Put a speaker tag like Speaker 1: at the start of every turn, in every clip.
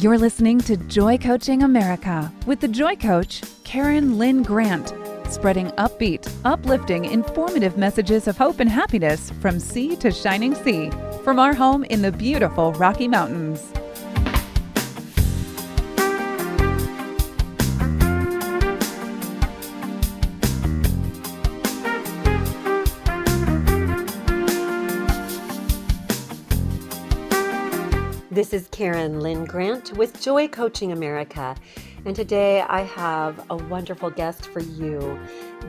Speaker 1: You're listening to Joy Coaching America with the Joy Coach, Karen Lynn Grant, spreading upbeat, uplifting, informative messages of hope and happiness from sea to shining sea from our home in the beautiful Rocky Mountains.
Speaker 2: This is Karen Lynn Grant with Joy Coaching America, and today I have a wonderful guest for you.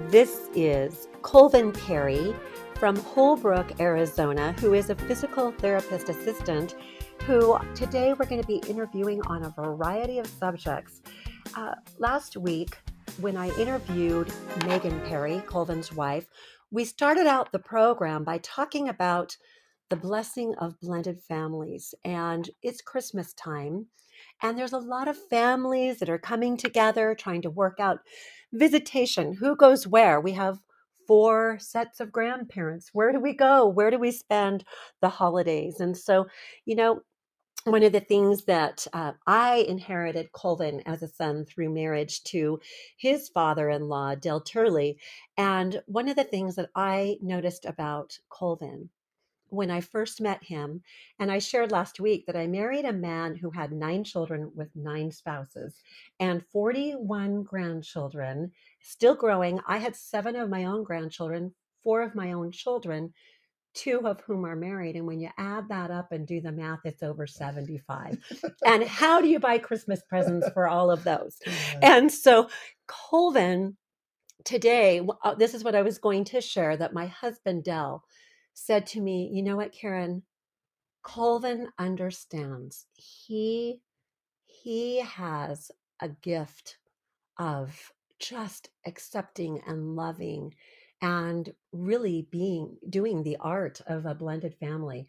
Speaker 2: This is Colvin Perry from Holbrook, Arizona, who is a physical therapist assistant. Who today we're going to be interviewing on a variety of subjects. Uh, last week, when I interviewed Megan Perry, Colvin's wife, we started out the program by talking about the blessing of blended families. And it's Christmas time. And there's a lot of families that are coming together trying to work out visitation who goes where. We have four sets of grandparents. Where do we go? Where do we spend the holidays? And so, you know, one of the things that uh, I inherited Colvin as a son through marriage to his father in law, Del Turley. And one of the things that I noticed about Colvin when I first met him. And I shared last week that I married a man who had nine children with nine spouses and 41 grandchildren, still growing. I had seven of my own grandchildren, four of my own children, two of whom are married. And when you add that up and do the math, it's over 75. and how do you buy Christmas presents for all of those? And so, Colvin, today, uh, this is what I was going to share that my husband, Dell, said to me, You know what, Karen? Colvin understands. He he has a gift of just accepting and loving and really being doing the art of a blended family.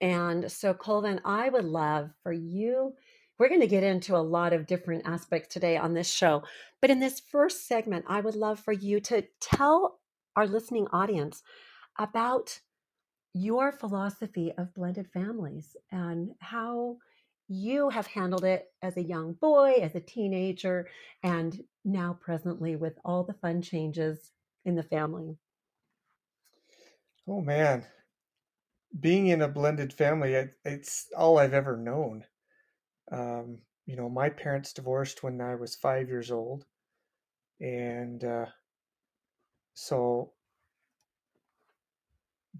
Speaker 2: And so Colvin, I would love for you we're going to get into a lot of different aspects today on this show. But in this first segment, I would love for you to tell our listening audience about your philosophy of blended families and how you have handled it as a young boy, as a teenager, and now presently with all the fun changes in the family.
Speaker 3: Oh man, being in a blended family, it, it's all I've ever known. Um, you know, my parents divorced when I was five years old, and uh, so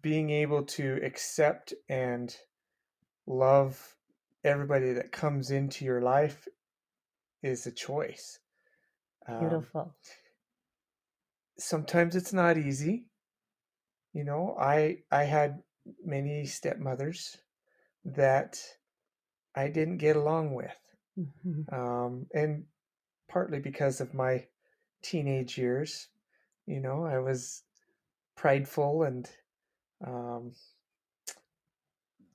Speaker 3: being able to accept and love everybody that comes into your life is a choice.
Speaker 2: Um, Beautiful. Um,
Speaker 3: sometimes it's not easy. You know, I I had many stepmothers that I didn't get along with, mm-hmm. um, and partly because of my teenage years. You know, I was prideful and um,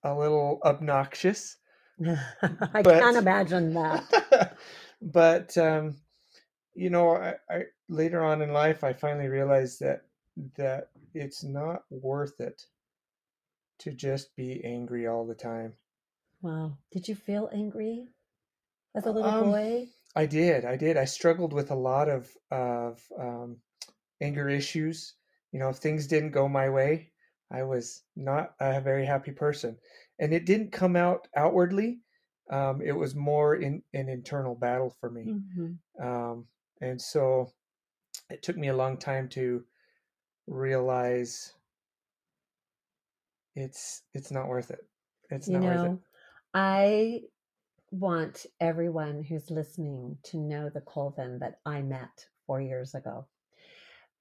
Speaker 3: a little obnoxious.
Speaker 2: I but, can't imagine that.
Speaker 3: but um, you know, I, I later on in life, I finally realized that that it's not worth it to just be angry all the time.
Speaker 2: Wow. Did you feel angry as a little um, boy?
Speaker 3: I did. I did. I struggled with a lot of of um, anger issues. You know, if things didn't go my way, I was not a very happy person, and it didn't come out outwardly. Um, it was more in an internal battle for me, mm-hmm. um, and so it took me a long time to realize it's it's not worth it. It's
Speaker 2: you
Speaker 3: not
Speaker 2: know,
Speaker 3: worth it.
Speaker 2: I want everyone who's listening to know the Colvin that I met four years ago.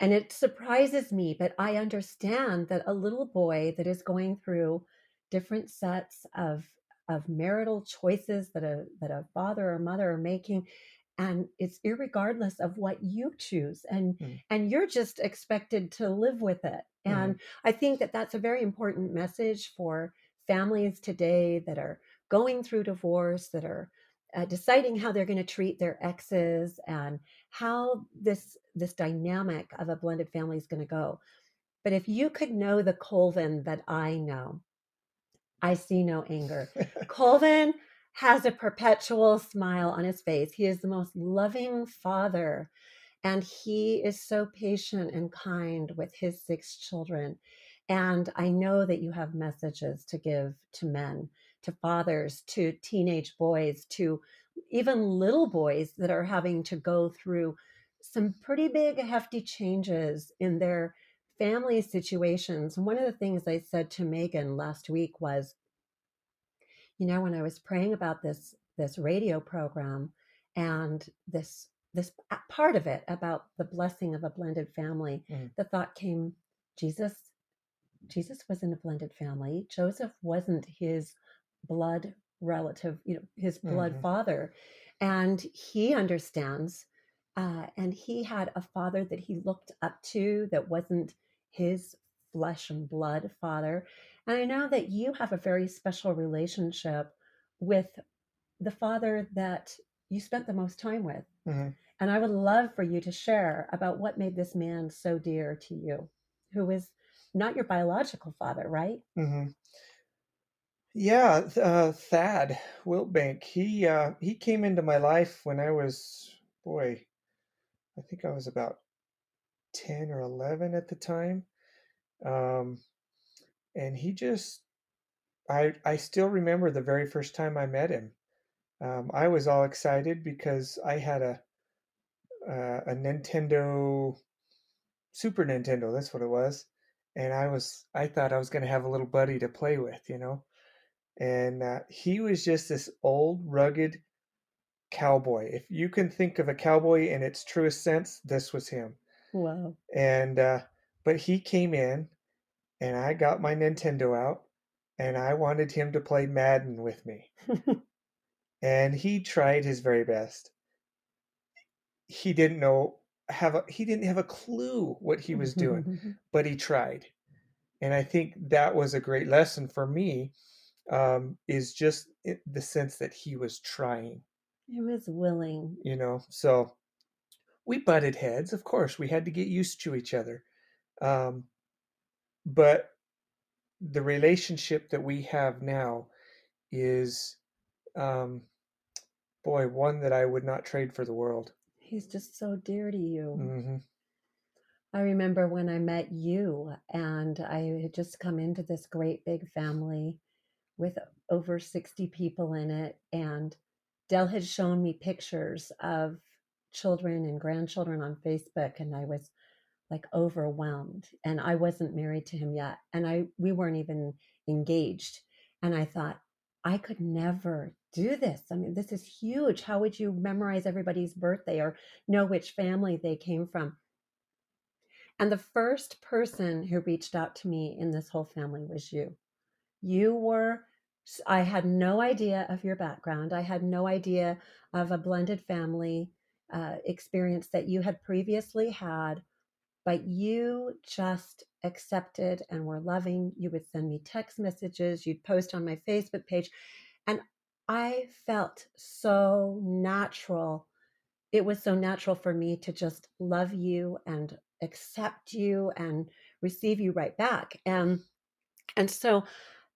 Speaker 2: And it surprises me, but I understand that a little boy that is going through different sets of of marital choices that a that a father or mother are making and it's irregardless of what you choose and mm. and you're just expected to live with it and mm. i think that that's a very important message for families today that are going through divorce that are uh, deciding how they're going to treat their exes and how this this dynamic of a blended family is going to go. But if you could know the Colvin that I know, I see no anger. Colvin has a perpetual smile on his face. He is the most loving father, and he is so patient and kind with his six children. And I know that you have messages to give to men, to fathers, to teenage boys, to even little boys that are having to go through some pretty big, hefty changes in their family situations. One of the things I said to Megan last week was, you know, when I was praying about this this radio program and this this part of it about the blessing of a blended family, mm. the thought came, Jesus, Jesus was in a blended family. Joseph wasn't his blood relative, you know, his blood mm-hmm. father. And he understands. Uh, and he had a father that he looked up to that wasn't his flesh and blood father. And I know that you have a very special relationship with the father that you spent the most time with. Mm-hmm. And I would love for you to share about what made this man so dear to you, who is not your biological father, right?
Speaker 3: Mm-hmm. Yeah, uh, Thad Wiltbank. He uh, he came into my life when I was boy, I think I was about ten or eleven at the time, um, and he just I I still remember the very first time I met him. Um, I was all excited because I had a uh, a Nintendo Super Nintendo. That's what it was, and I was I thought I was going to have a little buddy to play with, you know and uh, he was just this old, rugged cowboy. If you can think of a cowboy in its truest sense, this was him.
Speaker 2: Wow.
Speaker 3: And uh, but he came in, and I got my Nintendo out, and I wanted him to play Madden with me. and he tried his very best. He didn't know have a he didn't have a clue what he was doing, but he tried. And I think that was a great lesson for me um, is just the sense that he was trying.
Speaker 2: He was willing.
Speaker 3: You know, so we butted heads. Of course, we had to get used to each other. Um, but the relationship that we have now is, um, boy, one that I would not trade for the world.
Speaker 2: He's just so dear to you.
Speaker 3: Mm-hmm.
Speaker 2: I remember when I met you, and I had just come into this great big family with over 60 people in it. And Dell had shown me pictures of children and grandchildren on Facebook, and I was like overwhelmed. And I wasn't married to him yet. And I we weren't even engaged. And I thought, I could never do this. I mean, this is huge. How would you memorize everybody's birthday or know which family they came from? And the first person who reached out to me in this whole family was you. You were, I had no idea of your background. I had no idea of a blended family uh, experience that you had previously had, but you just accepted and were loving. You would send me text messages, you'd post on my Facebook page. And I felt so natural. It was so natural for me to just love you and accept you and receive you right back. And and so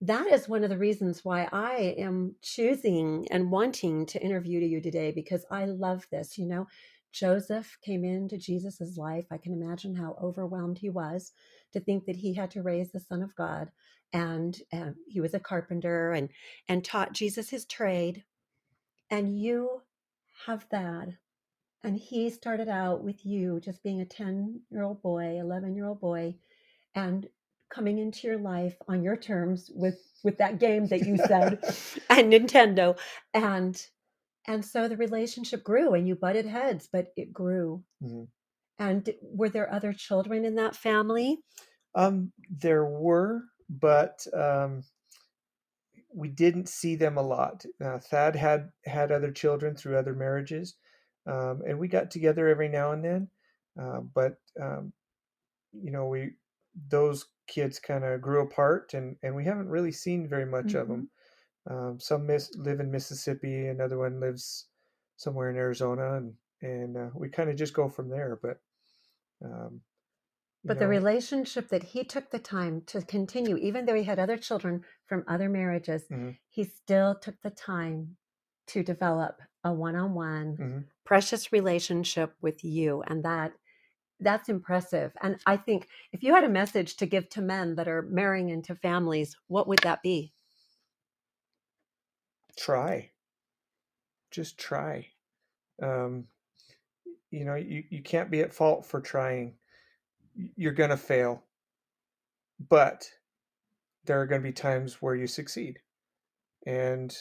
Speaker 2: that is one of the reasons why I am choosing and wanting to interview to you today because I love this. You know, Joseph came into Jesus's life. I can imagine how overwhelmed he was to think that he had to raise the Son of God, and, he was a carpenter and and taught Jesus his trade. And you have that, and he started out with you just being a ten year old boy, eleven year old boy, and coming into your life on your terms with with that game that you said and Nintendo. and and so the relationship grew and you butted heads but it grew. Mm-hmm. and were there other children in that family?
Speaker 3: Um there were but um we didn't see them a lot. Uh, thad had had other children through other marriages um, and we got together every now and then uh, but um, you know we those kids kind of grew apart and, and we haven't really seen very much mm-hmm. of them. Um, some miss, live in Mississippi, another one lives somewhere in Arizona, and and uh, we kind of just go from there. But um,
Speaker 2: but know. the relationship that he took the time to continue, even though he had other children from other marriages, mm-hmm. he still took the time to develop a one-on-one
Speaker 3: hmm
Speaker 2: precious relationship with you and that that's impressive and i think if you had a message to give to men that are marrying into families what would that be
Speaker 3: Try. Just try. Um, you know, you, you can't be at fault for trying. You're going to fail, but there are going to be times where you succeed. And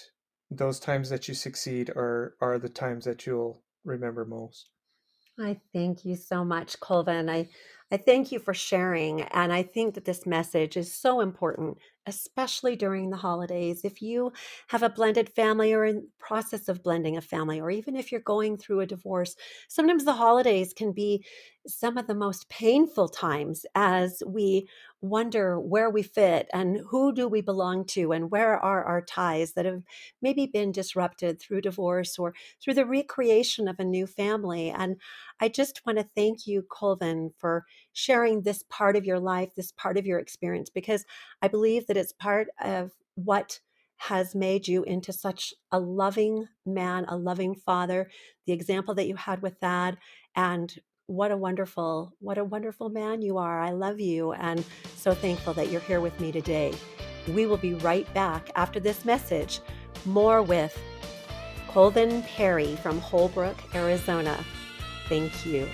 Speaker 3: those times that you succeed are are the times that you'll remember most.
Speaker 2: I thank you so much, Colvin. I, I thank you for sharing. And I think that this message is so important, especially during the holidays. If you have a blended family or in process of blending a family, or even if you're going through a divorce, sometimes the holidays can be some of the most painful times as we wonder where we fit and who do we belong to and where are our ties that have maybe been disrupted through divorce or through the recreation of a new family. And I just want to thank you, Colvin, for sharing this part of your life, this part of your experience, because I believe that it's part of what has made you into such a loving man, a loving father, the example Thad you had with that. And what a wonderful, what a wonderful man you are. I love you and so thankful that you're here with me today. We will be right back after this message, more with Colvin Perry from Holbrook, Arizona. Thank you.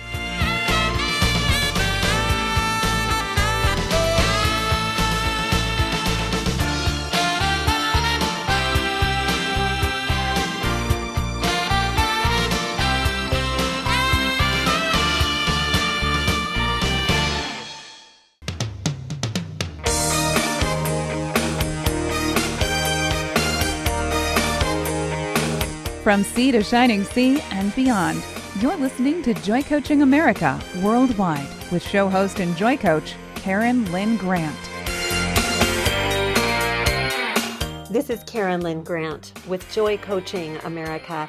Speaker 1: From sea to shining sea and beyond, you're listening to Joy Coaching America worldwide with show host and joy coach Karen Lynn Grant.
Speaker 2: This is Karen Lynn Grant with Joy Coaching America.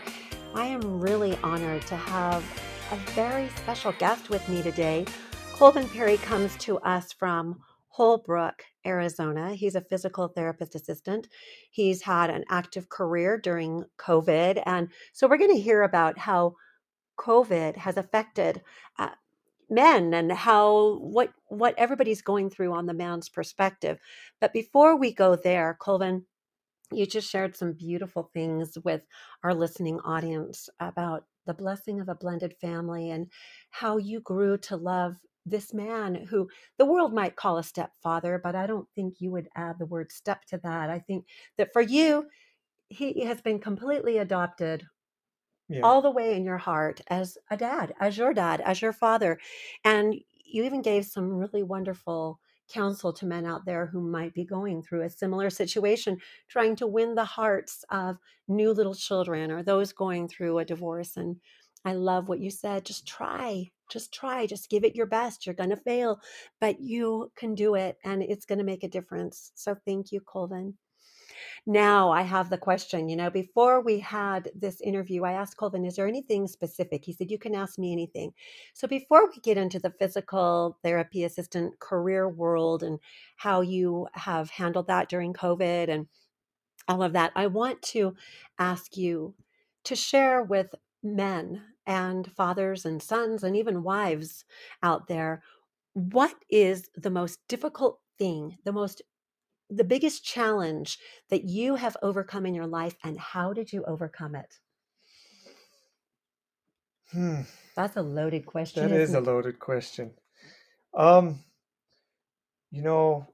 Speaker 2: I am really honored to have a very special guest with me today. Colvin Perry comes to us from Holbrook, Arizona. He's a physical therapist assistant. He's had an active career during COVID. And so we're going to hear about how COVID has affected uh, men and how what what everybody's going through on the man's perspective. But before we go there, Colvin, you just shared some beautiful things with our listening audience about the blessing of a blended family and how you grew to love this man who the world might call a stepfather, but I don't think you would add the word step to that. I think that for you, he has been completely adopted
Speaker 3: Yeah.
Speaker 2: all the way in your heart as a dad, as your dad, as your father. And you even gave some really wonderful counsel to men out there who might be going through a similar situation, trying to win the hearts of new little children or those going through a divorce. And I love what you said. Just try, just try, just give it your best. You're going to fail, but you can do it and it's going to make a difference. So thank you, Colvin. Now I have the question. You know, before we had this interview, I asked Colvin, is there anything specific? He said, you can ask me anything. So before we get into the physical therapy assistant career world and how you have handled that during COVID and all of that, I want to ask you to share with men and fathers and sons and even wives out there what is the most difficult thing, the most the biggest challenge that you have overcome in your life and how did you overcome it?
Speaker 3: Hmm.
Speaker 2: That's a loaded question.
Speaker 3: That is a loaded question. Um, you know,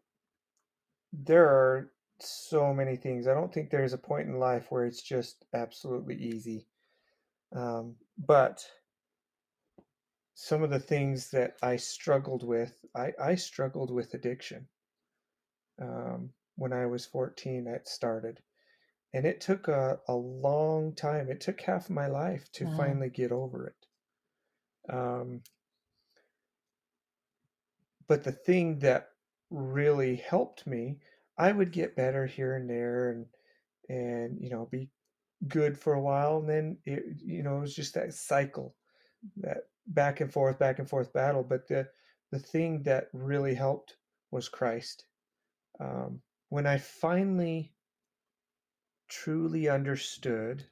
Speaker 3: there are so many things. I don't think there's a point in life where it's just absolutely easy. Um, but some of the things that I struggled with, I, I struggled with addiction. Um, when I was 14, it started. And it took a, a long time. It took half my life to
Speaker 2: Wow.
Speaker 3: finally get over it. Um, but the thing that really helped me, I would get better here and there and and you know be good for a while and then it you know it was just that cycle that back and forth back and forth battle but the the thing that really helped was Christ. Um, when I finally truly understood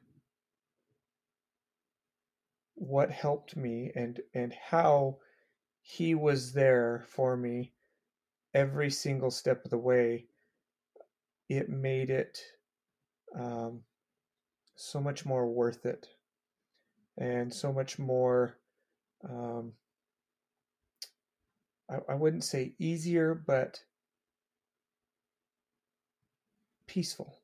Speaker 3: what helped me and and how he was there for me every single step of the way it made it um, so much more worth it and so much more um, I, I wouldn't say easier but peaceful.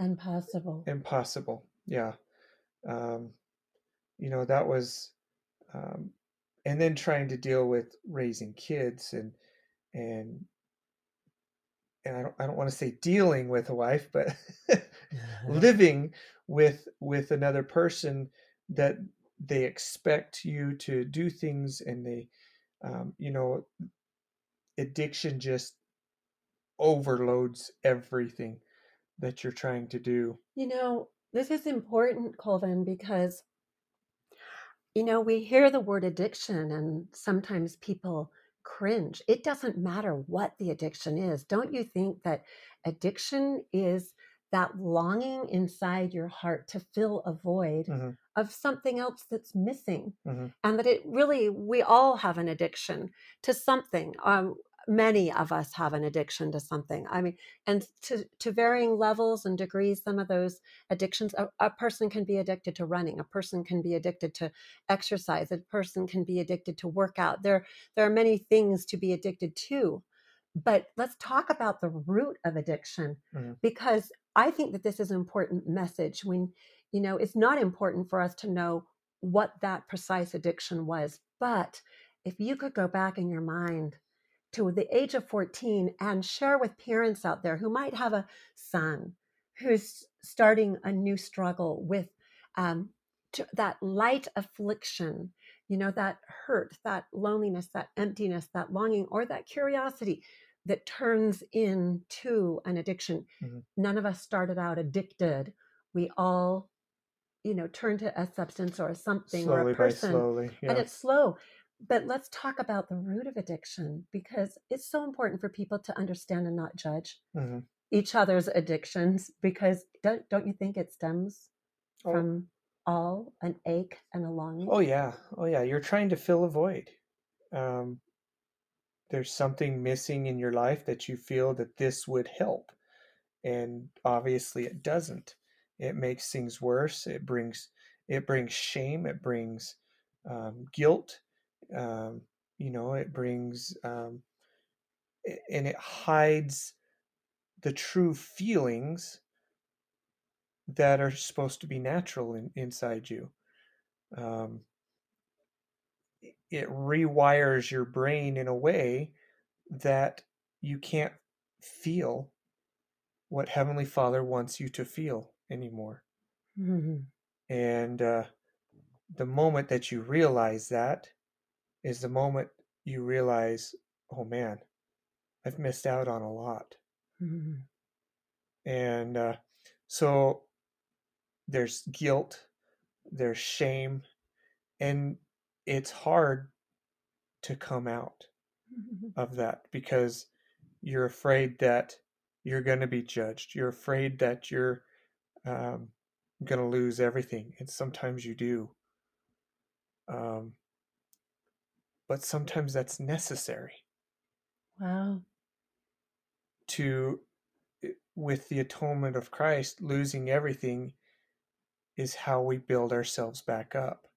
Speaker 2: And possible.
Speaker 3: And possible yeah. Um, you know that was um, and then trying to deal with raising kids and and and I don't I don't want to say dealing with a wife, but living with with another person that they expect you to do things and they um, you know addiction just overloads everything that you're trying to do.
Speaker 2: You know, this is important, Colvin, because you know, we hear the word addiction and sometimes people cringe. It doesn't matter what the addiction is. Don't you think that addiction is that longing inside your heart to fill a void
Speaker 3: hmm
Speaker 2: of something else that's missing?
Speaker 3: hmm
Speaker 2: And that it really, we all have an addiction to something. Um, many of us have an addiction to something. I mean, and to, to varying levels and degrees, some of those addictions, a, a person can be addicted to running, a person can be addicted to exercise, a person can be addicted to workout. There, there are many things to be addicted to. But let's talk about the root of addiction
Speaker 3: Mhm.
Speaker 2: because I think that this is an important message when, you know, it's not important for us to know what that precise addiction was. But if you could go back in your mind to the age of 14 and share with parents out there who might have a son who's starting a new struggle with um, that light affliction, you know, that hurt, that loneliness, that emptiness, that longing, or that curiosity that turns into an addiction.
Speaker 3: Mhm.
Speaker 2: None of us started out addicted. We all, you know, turn to a substance or something or
Speaker 3: Slowly
Speaker 2: a
Speaker 3: by
Speaker 2: person
Speaker 3: slowly,
Speaker 2: and it's slow but let's talk about the root of addiction because it's so important for people to understand and not judge
Speaker 3: hmm
Speaker 2: each other's addictions because don't, don't you think it stems
Speaker 3: Oh,
Speaker 2: from all an ache and a longing
Speaker 3: oh yeah, oh yeah. You're trying to fill a void. Um, there's something missing in your life that you feel that this would help, and obviously it doesn't. It makes things worse. It brings it brings shame. It brings um, guilt. Um, you know, it brings um, and it hides the true feelings that are supposed to be natural in, inside you. Um, it rewires your brain in a way that you can't feel what Heavenly Father wants you to feel anymore.
Speaker 2: Mhm.
Speaker 3: And uh, the moment that you realize that is the moment you realize, oh man, I've missed out on a lot.
Speaker 2: Mhm.
Speaker 3: And uh, so there's guilt, there's shame, and it's hard to come out
Speaker 2: Mhm.
Speaker 3: of that because you're afraid that you're going to be judged. You're afraid that you're um, going to lose everything. And sometimes you do. Um, but sometimes that's necessary
Speaker 2: wow
Speaker 3: to, eh, with the atonement of Christ, losing everything is how we build ourselves back up.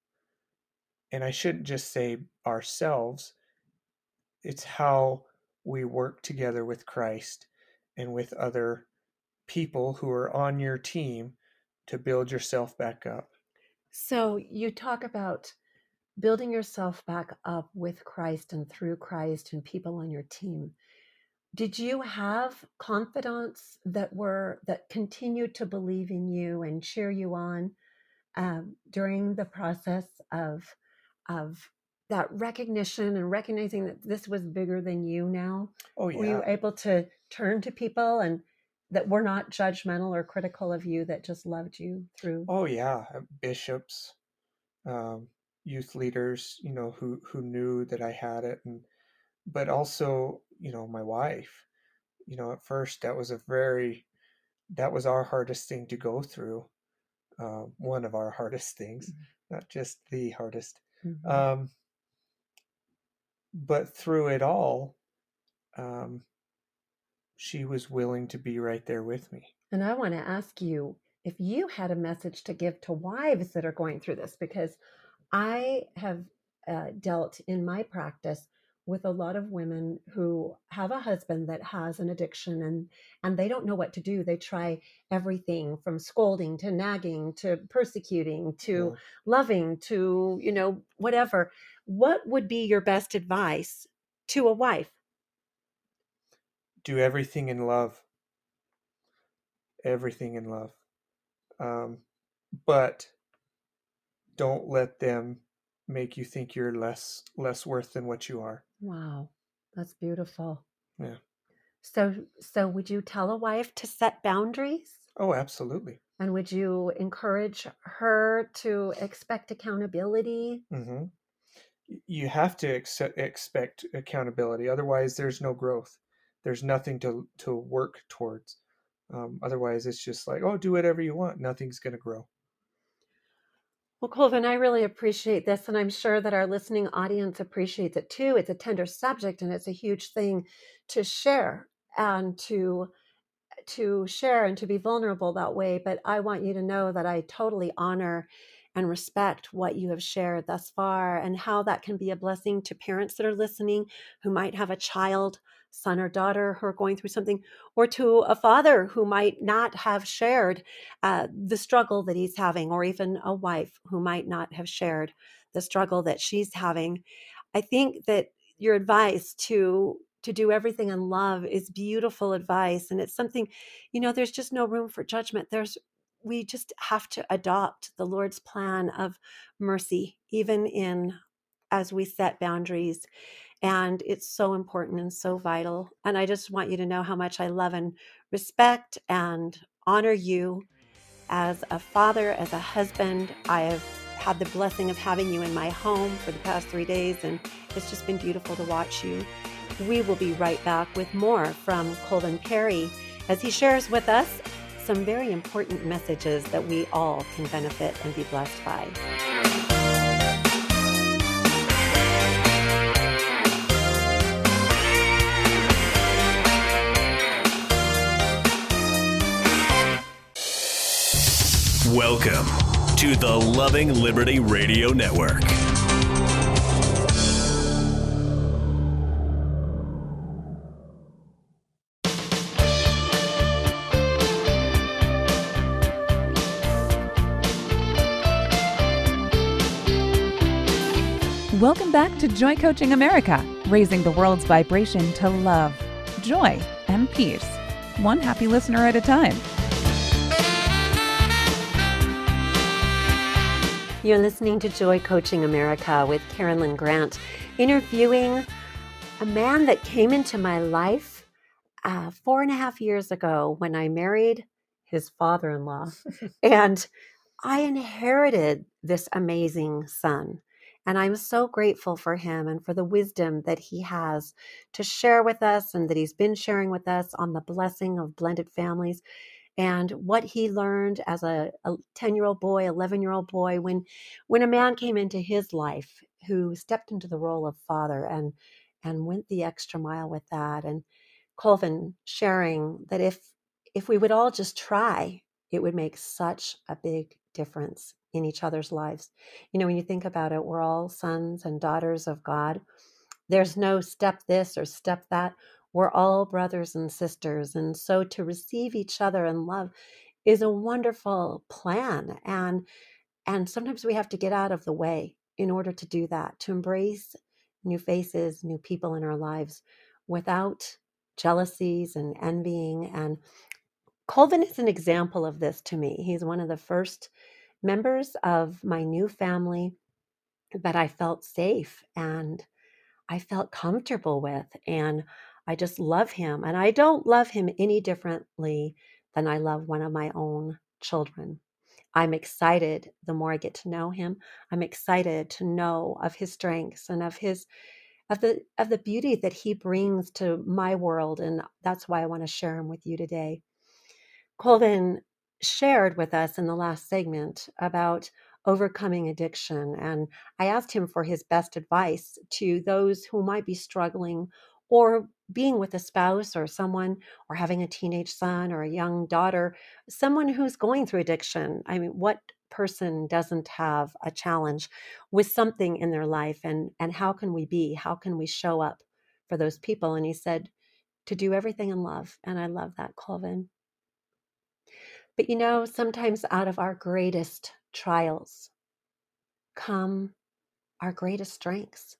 Speaker 3: And I shouldn't just say ourselves, it's how we work together with Christ and with other people who are on your team to build yourself back up.
Speaker 2: so you talk about building yourself back up with christ and through christ and people on your team did you have confidants that were that continued to believe in you and cheer you on um, during the process of of that recognition and recognizing that this was bigger than you now
Speaker 3: Oh
Speaker 2: were you able to turn to people and that were not judgmental or critical of you that just loved you through
Speaker 3: Oh yeah. Uh, Bishops, um, youth leaders, you know, who who knew that I had it and but also, you know, my wife. You know, at first that was a very that was our hardest thing to go through. Uh, one of our hardest things. not just the hardest.
Speaker 2: Mhm.
Speaker 3: Um, but through it all, um, she was willing to be right there with me.
Speaker 2: And I want to ask you if you had a message to give to wives that are going through this, because I have uh, dealt in my practice with a lot of women who have a husband that has an addiction and and they don't know what to do they try everything from scolding to nagging to persecuting to
Speaker 3: Yeah.
Speaker 2: loving to you know whatever what would be your best advice to a wife
Speaker 3: Do everything in love. Everything in love. Um, but don't let them make you think you're less less worth than what you are.
Speaker 2: Wow that's beautiful
Speaker 3: Yeah.
Speaker 2: so so would you tell a wife to set boundaries
Speaker 3: Oh, absolutely.
Speaker 2: and would you encourage her to expect accountability
Speaker 3: Mm-hmm. You have to accept, expect accountability. Otherwise, there's no growth. There's nothing to to work towards. Um, otherwise, it's just like, oh, do whatever you want. Nothing's going to grow.
Speaker 2: Well, Colvin, I really appreciate this, and I'm sure that our listening audience appreciates it too. It's a tender subject, and it's a huge thing to share and to to share and to be vulnerable that way. But I want you to know that I totally honor and respect what you have shared thus far, and how that can be a blessing to parents that are listening who might have a child, son or daughter, who are going through something, or to a father who might not have shared uh, the struggle that he's having, or even a wife who might not have shared the struggle that she's having. I think that your advice to to do everything in love is beautiful advice and it's something you know there's just no room for judgment there's we just have to adopt the lord's plan of mercy even in as we set boundaries and it's so important and so vital and i just want you to know how much i love and respect and honor you as a father, as a husband. I have had the blessing of having you in my home for the past three days, and it's just been beautiful to watch you. We will be right back with more from Colvin Perry as he shares with us some very important messages that we all can benefit and be blessed by.
Speaker 4: Welcome to the Loving Liberty Radio Network.
Speaker 1: Welcome back to Joy Coaching America, raising the world's vibration to love, joy, and peace, one happy listener at a time.
Speaker 2: You're listening to Joy Coaching America with Karen Lynn Grant, interviewing a man that came into my life uh, four and a half years ago when I married his father in law. and I inherited this amazing son. And I'm so grateful for him and for the wisdom that he has to share with us and that he's been sharing with us on the blessing of blended families and what he learned as a 10 year old boy 11 year old boy when when a man came into his life who stepped into the role of father and and went the extra mile with that and colvin sharing that if if we would all just try it would make such a big difference in each other's lives. You know when you think about it we're all sons and daughters of god. There's no step this or step that we're all brothers and sisters. And so to receive each other in love is a wonderful plan. And and sometimes we have to get out of the way in order to do that, to embrace new faces, new people in our lives without jealousies and envying. And Colvin is an example of this to me. He's one of the first members of my new family that I felt safe and I felt comfortable with. And I just love him. And I don't love him any differently than I love one of my own children. I'm excited the more I get to know him. I'm excited to know of his strengths and of his of the of the beauty that he brings to my world and that's why I want to share him with you today. Colvin shared with us in the last segment about overcoming addiction. And I asked him for his best advice to those who might be struggling or being with a spouse or someone or having a teenage son or a young daughter, someone who's going through addiction. I mean, what person doesn't have a challenge with something in their life and and how can we be? How can we show up for those people? And he said to do everything in love. And I love that, Colvin. But you know, sometimes out of our greatest trials come our greatest strengths.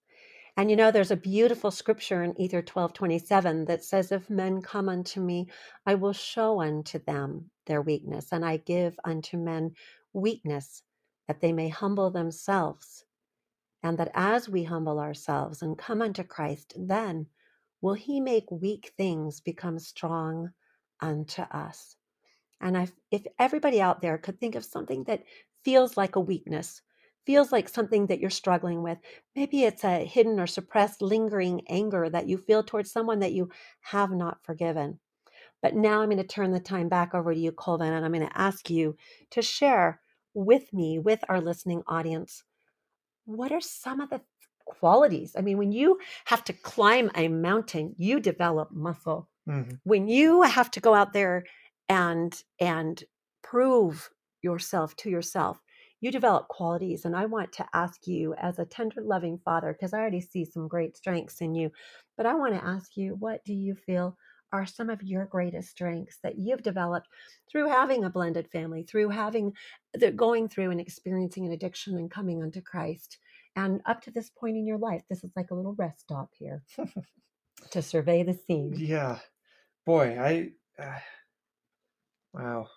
Speaker 2: And you know, there's a beautiful scripture in Ether 12 27 that says, If men come unto me, I will show unto them their weakness, and I give unto men weakness, that they may humble themselves. And that as we humble ourselves and come unto Christ, then will he make weak things become strong unto us. And I, if everybody out there could think of something that feels like a weakness, feels like something that you're struggling with, maybe it's a hidden or suppressed, lingering anger that you feel towards someone that you have not forgiven. But now I'm going to turn the time back over to you, Colvin, and I'm going to ask you to share with me, with our listening audience, what are some of the qualities? I mean, when you have to climb a mountain, you develop muscle. Mm-hmm. When you have to go out there and and prove yourself to yourself you develop qualities and i want to ask you as a tender loving father because i already see some great strengths in you but i want to ask you what do you feel are some of your greatest strengths that you've developed through having a blended family through having the going through and experiencing an addiction and coming unto christ and up to this point in your life? This is like a little rest stop here to survey the scene.
Speaker 3: Yeah. Boy i uh, Wow.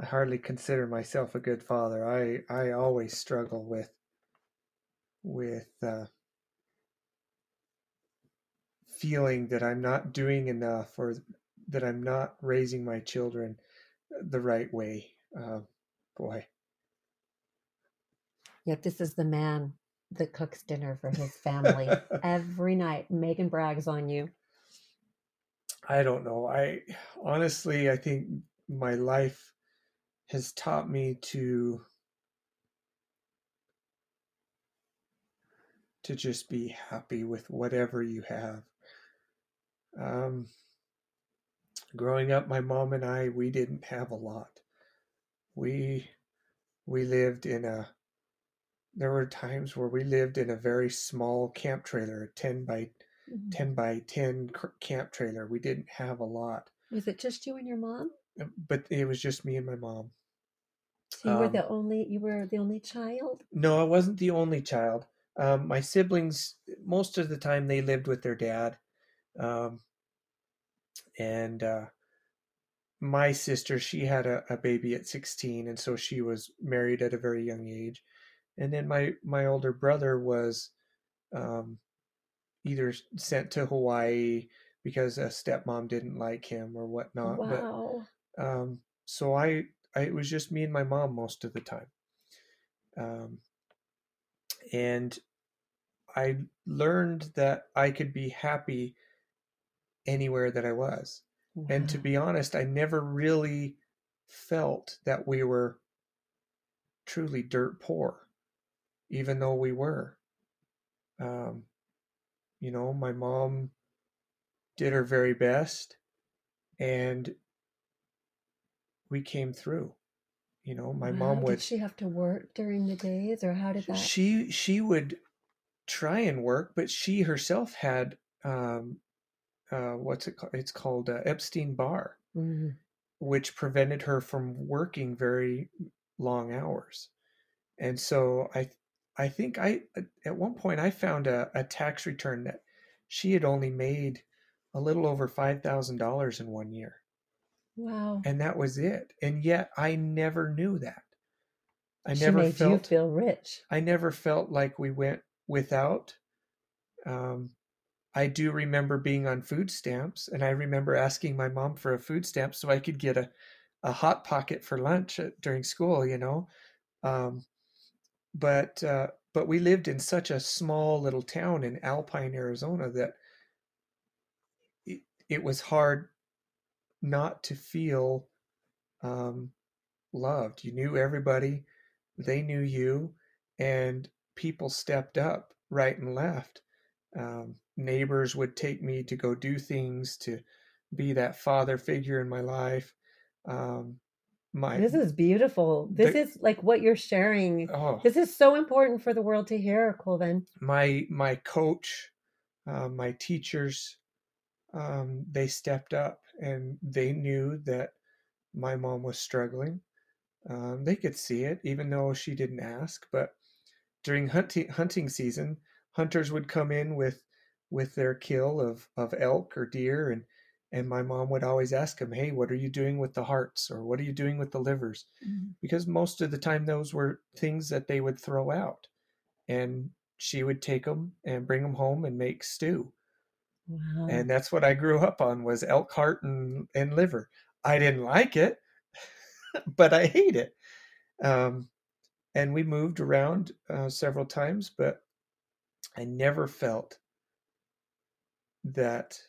Speaker 3: I hardly consider myself a good father. I I always struggle with with uh, feeling that I'm not doing enough or that I'm not raising my children the right way. Uh, boy.
Speaker 2: Yet this is the man that cooks dinner for his family every night. Megan brags on you.
Speaker 3: I don't know. I honestly, I think my life has taught me to to just be happy with whatever you have. Um, growing up, my mom and I we didn't have a lot. We we lived in a there were times where we lived in a very small camp trailer, a 10 by mm-hmm. 10 by 10 camp trailer. We didn't have a lot.
Speaker 2: Was it just you and your mom?
Speaker 3: but it was just me and my mom.
Speaker 2: So you um, were the only you were the only child?
Speaker 3: No, I wasn't the only child. Um, my siblings, most of the time, they lived with their dad, um, and uh, my sister, she had a, a, baby at sixteen, and so she was married at a very young age. And then my my older brother was um, either sent to Hawaii because a stepmom didn't like him or whatnot. Wow. But, um, so I, I, it was just me and my mom most of the time. Um, and I learned that I could be happy anywhere that I was. Wow. And to be honest, I never really felt that we were truly dirt poor, even though we were. Um, you know, my mom did her very best and we came through you know my wow, mom would
Speaker 2: did she have to work during the days or how did that
Speaker 3: she she would try and work but she herself had um uh what's it called it's called uh, epstein barr mm-hmm. which prevented her from working very long hours and so i i think i at one point i found a, a tax return that she had only made a little over $5,000 in one year.
Speaker 2: Wow.
Speaker 3: And that was it. And yet I never knew that.
Speaker 2: I she never made felt, you feel rich.
Speaker 3: I never felt like we went without. Um, I do remember being on food stamps, and I remember asking my mom for a food stamp so I could get a, a hot pocket for lunch at, during school. You know, um, but uh, but we lived in such a small little town in Alpine, Arizona that it was hard not to feel um, loved. You knew everybody. they knew you, and people stepped up right and left. Um, neighbors would take me to go do things to be that father figure in my life. Um, my
Speaker 2: This is beautiful. This
Speaker 3: the,
Speaker 2: is like what you're sharing.
Speaker 3: oh
Speaker 2: This is so important for the world to hear, Colvin.
Speaker 3: my my coach, uh, my teachers, um, they stepped up and they knew that my mom was struggling. Um, they could see it, even though she didn't ask. But during hunting hunting season, hunters would come in with with their kill of of elk or deer, and and my mom would always ask them, "Hey, what are you doing with the hearts, or what are you doing with the livers?"
Speaker 2: Mm-hmm.
Speaker 3: Because most of the time, those were things that they would throw out, and she would take them and bring them home and make stew And that's what I grew up on was elk heart and, and liver. I didn't like it, but I hate it. Um, and we moved around uh, several times, but I never felt that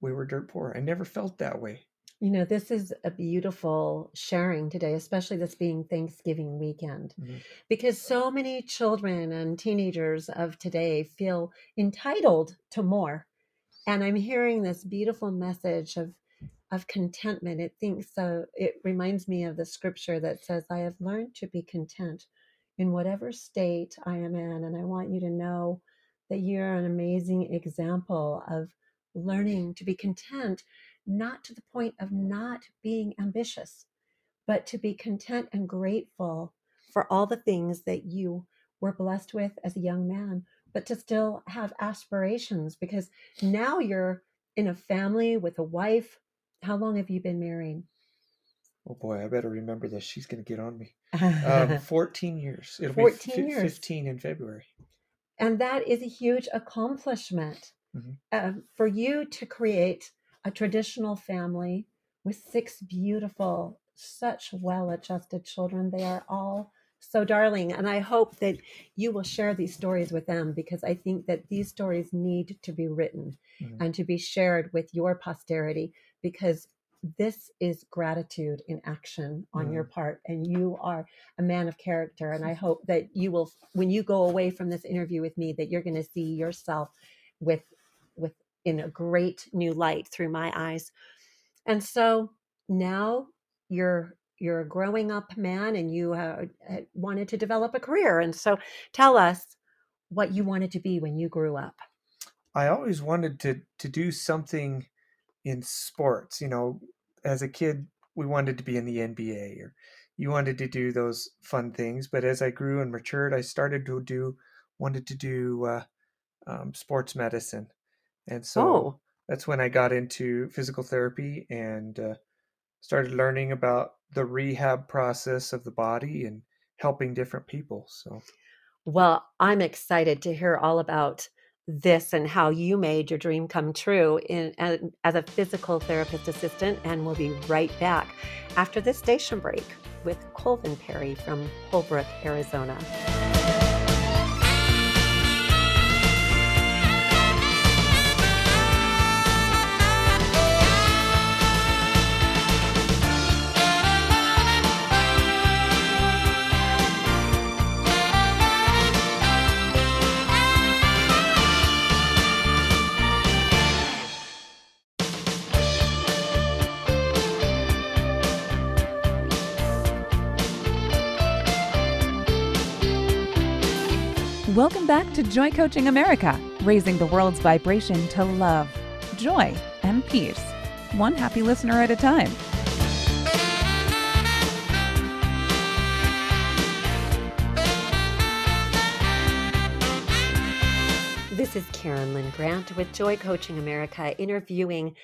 Speaker 3: we were dirt poor. I never felt that way.
Speaker 2: You know, this is a beautiful sharing today, especially this being Thanksgiving weekend,
Speaker 3: Mhm.
Speaker 2: because so many children and teenagers of today feel entitled to more. And I'm hearing this beautiful message of of contentment. It thinks so it reminds me of the scripture that says, I have learned to be content in whatever state I am in. And I want you to know that you're an amazing example of learning to be content not to the point of not being ambitious, but to be content and grateful for all the things that you were blessed with as a young man, but to still have aspirations because now you're in a family with a wife. How long have you been married?
Speaker 3: Oh boy, I better remember this. She's going to get on me. Um, 14 years. It'll
Speaker 2: 14
Speaker 3: be fi-
Speaker 2: years.
Speaker 3: 15 in February.
Speaker 2: and that is a huge accomplishment
Speaker 3: Mhm.
Speaker 2: uh, for you to create a traditional family with six beautiful such well-adjusted children they are all so darling and i hope that you will share these stories with them because i think that these stories need to be written
Speaker 3: Mhm.
Speaker 2: and to be shared with your posterity because this is gratitude in action on your part and you are a man of character and i hope that you will when you go away from this interview with me that you're going to see yourself with in a great new light through my eyes and so now you're you're a growing up man and you uh, wanted to develop a career and so tell us what you wanted to be when you grew up
Speaker 3: I always wanted to to do something in sports. You know, as a kid, we wanted to be in the NBA, or you wanted to do those fun things. But as I grew and matured, I started to do wanted to do uh, um, sports medicine, and so
Speaker 2: oh
Speaker 3: that's when I got into physical therapy and uh, started learning about the rehab process of the body and helping different people. So
Speaker 2: Well, I'm excited to hear all about this and how you made your dream come true in as, as a physical therapist assistant. And we'll be right back after this station break with Colvin Perry from Holbrook, Arizona.
Speaker 1: Joy Coaching America, raising the world's vibration to love, joy, and peace, one happy listener at a time.
Speaker 2: This is Karen Lynn Grant with Joy Coaching America, interviewing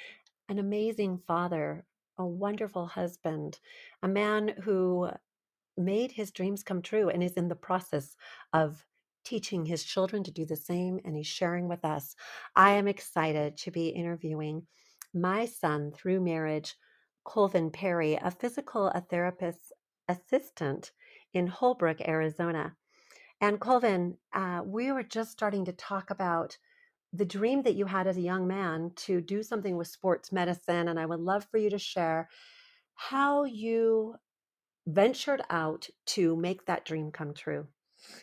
Speaker 2: an amazing father, a wonderful husband, a man who made his dreams come true and is in the process of teaching his children to do the same. And he's sharing with us. I am excited to be interviewing my son through marriage, Colvin Perry, a physical therapist assistant in Holbrook, Arizona. And Colvin, uh, we were just starting to talk about the dream that you had as a young man to do something with sports medicine. And I would love for you to share how you ventured out to make that dream come true?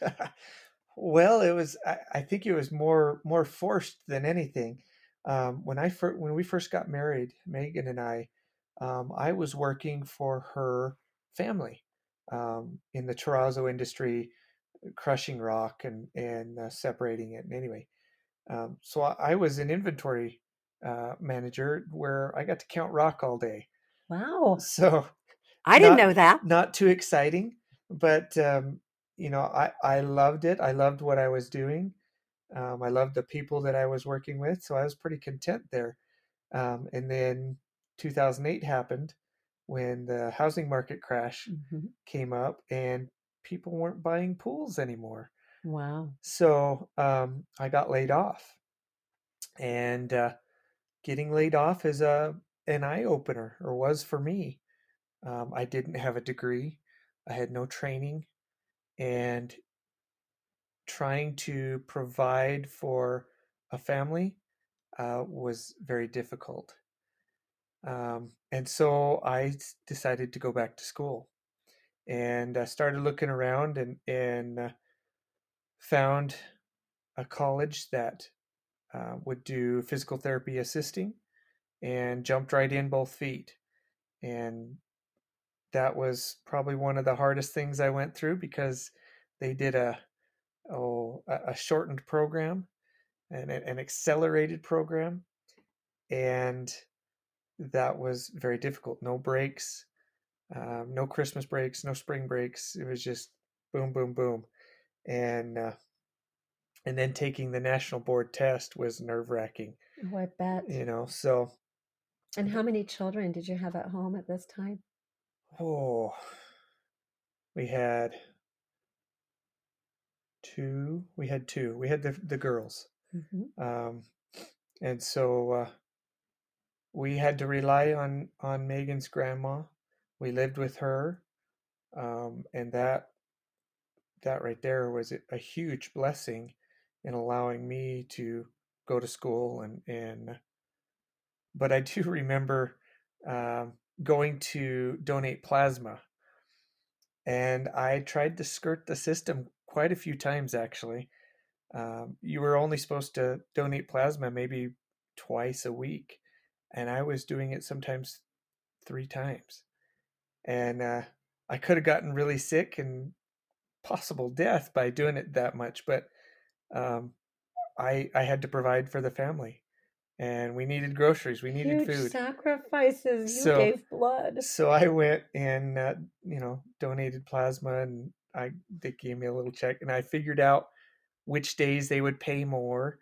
Speaker 3: well, it was. I, I, think it was more more forced than anything. Um, when I first, when we first got married, Megan and I, um, I was working for her family um, in the terrazzo industry, crushing rock and and uh, separating it. And anyway, um, so I, I, was an inventory uh, manager where I got to count rock all day.
Speaker 2: Wow!
Speaker 3: So
Speaker 2: I didn't not, know that.
Speaker 3: Not too exciting, but um, you know, I I loved it. I loved what I was doing. Um, I loved the people that I was working with, so I was pretty content there. Um, and then 2008 happened when the housing market crash mm-hmm. came up, and people weren't buying pools anymore.
Speaker 2: Wow!
Speaker 3: So um, I got laid off, and uh, getting laid off is a an eye opener, or was for me. Um, I didn't have a degree. I had no training. And trying to provide for a family uh, was very difficult. Um, and so I decided to go back to school and I started looking around and, and uh, found a college that uh, would do physical therapy assisting and jumped right in both feet. And that was probably one of the hardest things I went through because they did a oh a, shortened program and an accelerated program and that was very difficult. No breaks um, no christmas breaks no spring breaks. It was just boom boom boom and uh, and then taking the national board test was nerve wracking
Speaker 2: oh i bet.
Speaker 3: you know so
Speaker 2: and how many children did you have at home at this time
Speaker 3: oh we had two. We had two. We had the the girls, mm-hmm. um, and so uh, we had to rely on on Megan's grandma. We lived with her, um, and that that right there was a huge blessing in allowing me to go to school and and. But I do remember um, going to donate plasma, and I tried to skirt the system quite a few times actually. Um, you were only supposed to donate plasma maybe twice a week, and I was doing it sometimes three times, and uh, I could have gotten really sick and possible death by doing it that much, but um, I I had to provide for the family, and we needed groceries, we needed
Speaker 2: Huge
Speaker 3: food.
Speaker 2: Sacrifices. You so, gave blood.
Speaker 3: So I went and uh, you know donated plasma and I they gave me a little check, and I figured out which days they would pay more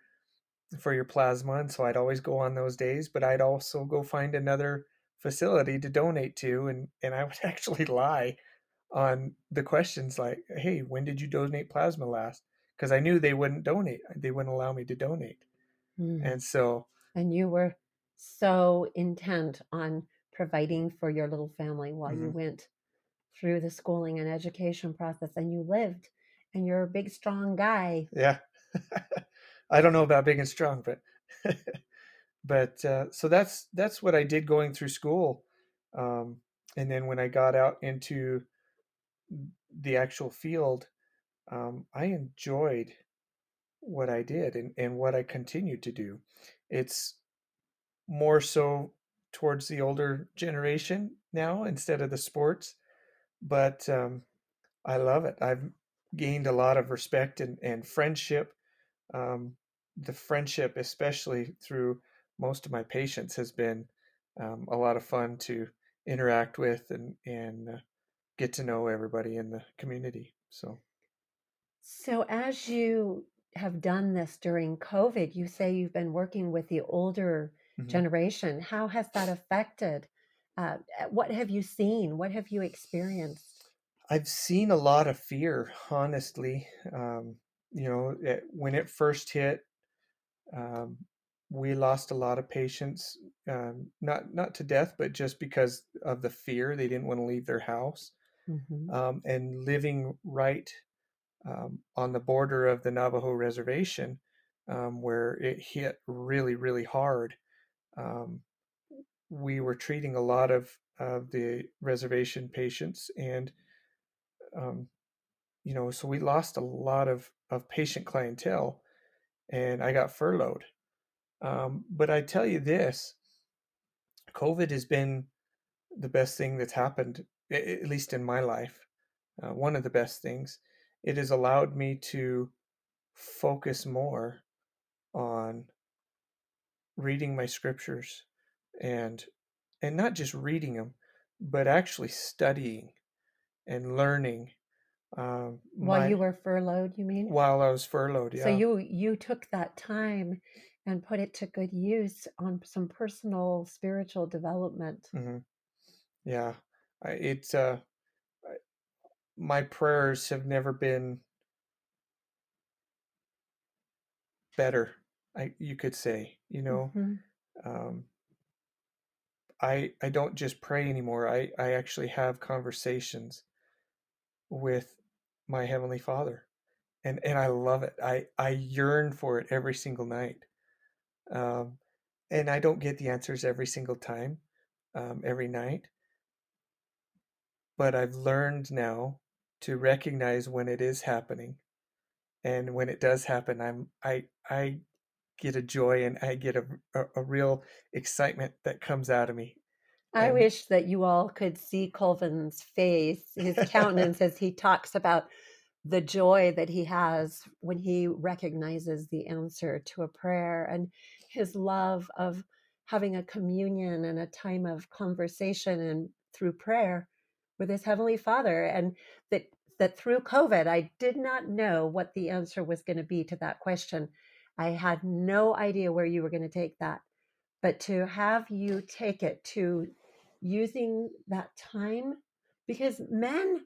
Speaker 3: for your plasma, and so I'd always go on those days. But I'd also go find another facility to donate to, and and I would actually lie on the questions like, "Hey, when did you donate plasma last?" Because I knew they wouldn't donate; they wouldn't allow me to donate, mm. and so.
Speaker 2: And you were so intent on providing for your little family while mm-hmm. you went through the schooling and education process and you lived and you're a big strong guy.
Speaker 3: Yeah. I don't know about big and strong but but uh, so that's that's what i did going through school um, and then when i got out into the actual field um, i enjoyed what i did and, and what i continued to do it's more so towards the older generation now instead of the sports but um, I love it. I've gained a lot of respect and, and friendship. Um, the friendship, especially through most of my patients, has been um, a lot of fun to interact with and and uh, get to know everybody in the community. So,
Speaker 2: so as you have done this during COVID, you say you've been working with the older mm-hmm. generation. How has that affected uh, what have you seen? What have you experienced?
Speaker 3: I've seen a lot of fear, honestly. Um, you know, it, eh, when it first hit, um, we lost a lot of patients, um, not not to death, but just because of the fear. They didn't want to leave their house, mm-hmm. Um, and living right um, on the border of the Navajo reservation, um, where it hit really, really hard. Um, we were treating a lot of of the reservation patients, and um, you know, so we lost a lot of of patient clientele, and I got furloughed. Um, but I tell you this, COVID has been the best thing that's happened, at least in my life. Uh, one of the best things. It has allowed me to focus more on reading my scriptures and and not just reading them but actually studying and learning
Speaker 2: um, while my, you were furloughed you mean?
Speaker 3: while i was furloughed yeah.
Speaker 2: so you you took that time and put it to good use on some personal spiritual development.
Speaker 3: Mm-hmm. yeah it's uh my prayers have never been better I, you could say you know mm-hmm. um, I I don't just pray anymore. I I actually have conversations with my heavenly Father, and and I love it. I I yearn for it every single night, um, and I don't get the answers every single time, um, every night. But I've learned now to recognize when it is happening, and when it does happen, I'm I I get a joy and I get a, a, a real excitement that comes out of me.
Speaker 2: I and... wish that you all could see Colvin's face, his countenance as he talks about the joy that he has when he recognizes the answer to a prayer and his love of having a communion and a time of conversation and through prayer with his heavenly father and that that through covid i did not know what the answer was going to be to that question I had no idea where you were going to take that. But to have you take it to using that time, because men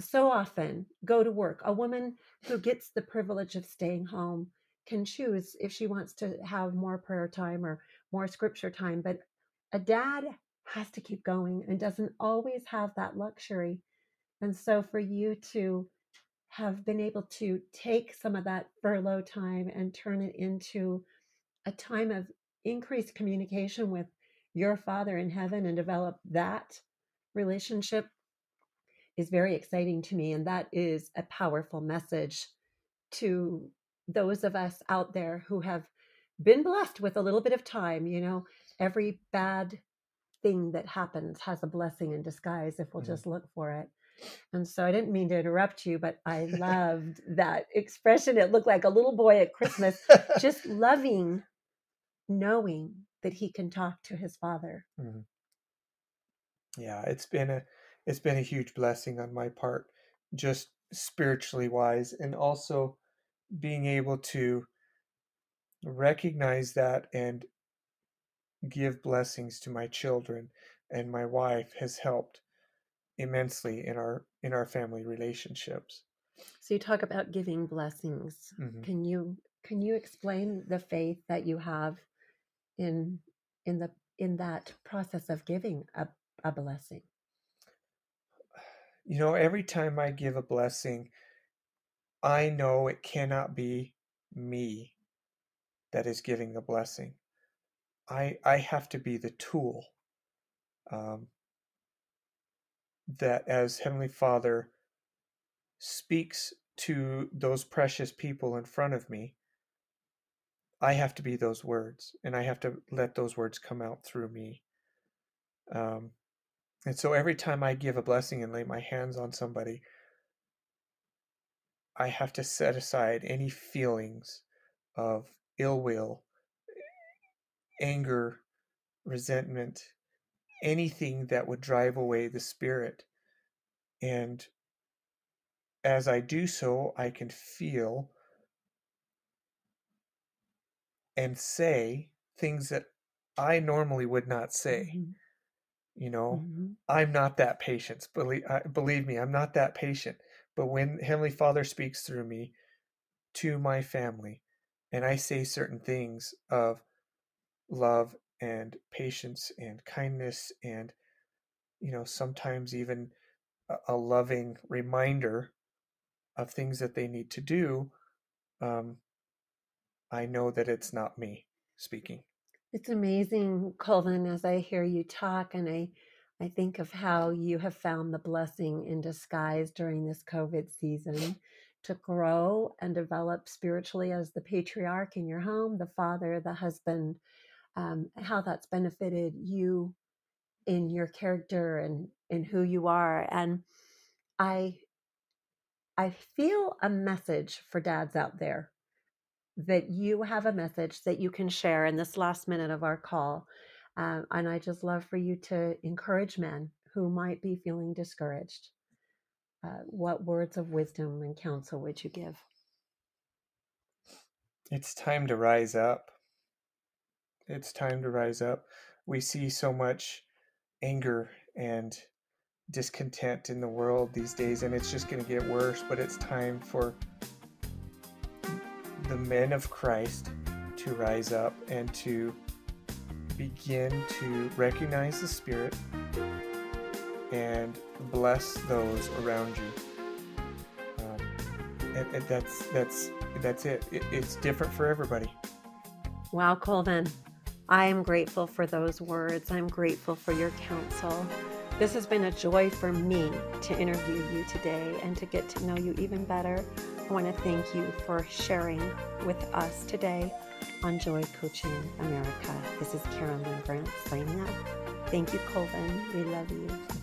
Speaker 2: so often go to work. A woman who gets the privilege of staying home can choose if she wants to have more prayer time or more scripture time. But a dad has to keep going and doesn't always have that luxury. And so for you to have been able to take some of that furlough time and turn it into a time of increased communication with your father in heaven and develop that relationship is very exciting to me and that is a powerful message to those of us out there who have been blessed with a little bit of time you know every bad thing that happens has a blessing in disguise if we'll mm-hmm. just look for it and so I didn't mean to interrupt you, but I loved that expression. It looked like a little boy at Christmas, just loving, knowing that he can talk to his father. Mm-hmm.
Speaker 3: Yeah, it's been a it's been a huge blessing on my part, just spiritually wise, and also being able to recognize that and give blessings to my children and my wife has helped immensely in our in our family relationships.
Speaker 2: So you talk about giving blessings. Mm-hmm. Can you can you explain the faith that you have in in the in that process of giving a, a blessing?
Speaker 3: You know, every time I give a blessing, I know it cannot be me that is giving the blessing. I I have to be the tool. Um, that as Heavenly Father speaks to those precious people in front of me, I have to be those words and I have to let those words come out through me. Um, and so every time I give a blessing and lay my hands on somebody, I have to set aside any feelings of ill will, anger, resentment, anything that would drive away the spirit. And as I do so, I can feel and say things that I normally would not say. Mm-hmm. You know, mm-hmm. I'm not that patient. Believe, believe me, I'm not that patient. But when Heavenly Father speaks through me to my family, and I say certain things of love and patience and kindness and you know sometimes even a, loving reminder of things that they need to do um, i know that it's not me speaking.
Speaker 2: It's amazing colvin as i hear you talk and i I think of how you have found the blessing in disguise during this COVID season to grow and develop spiritually as the patriarch in your home, the father, the husband, um, how that's benefited you in your character and in who you are. And I I feel a message for dads out there that you have a message that you can share in this last minute of our call. Um, and I just love for you to encourage men who might be feeling discouraged. Uh, what words of wisdom and counsel would you give?
Speaker 3: It's time to rise up. It's time to rise up. We see so much anger and discontent in the world these days, and it's just going to get worse. But it's time for the men of Christ to rise up and to begin to recognize the Spirit and bless those around you. Um, and, and, that's that's that's it. it. It's different for everybody.
Speaker 2: Wow, Colvin, I am grateful for those words. I'm grateful for your counsel. This has been a joy for me to interview you today and to get to know you even better. I want to thank you for sharing with us today on Joy Coaching America. This is Karen Lynn Grant signing out. Thank you, Colvin. We love you.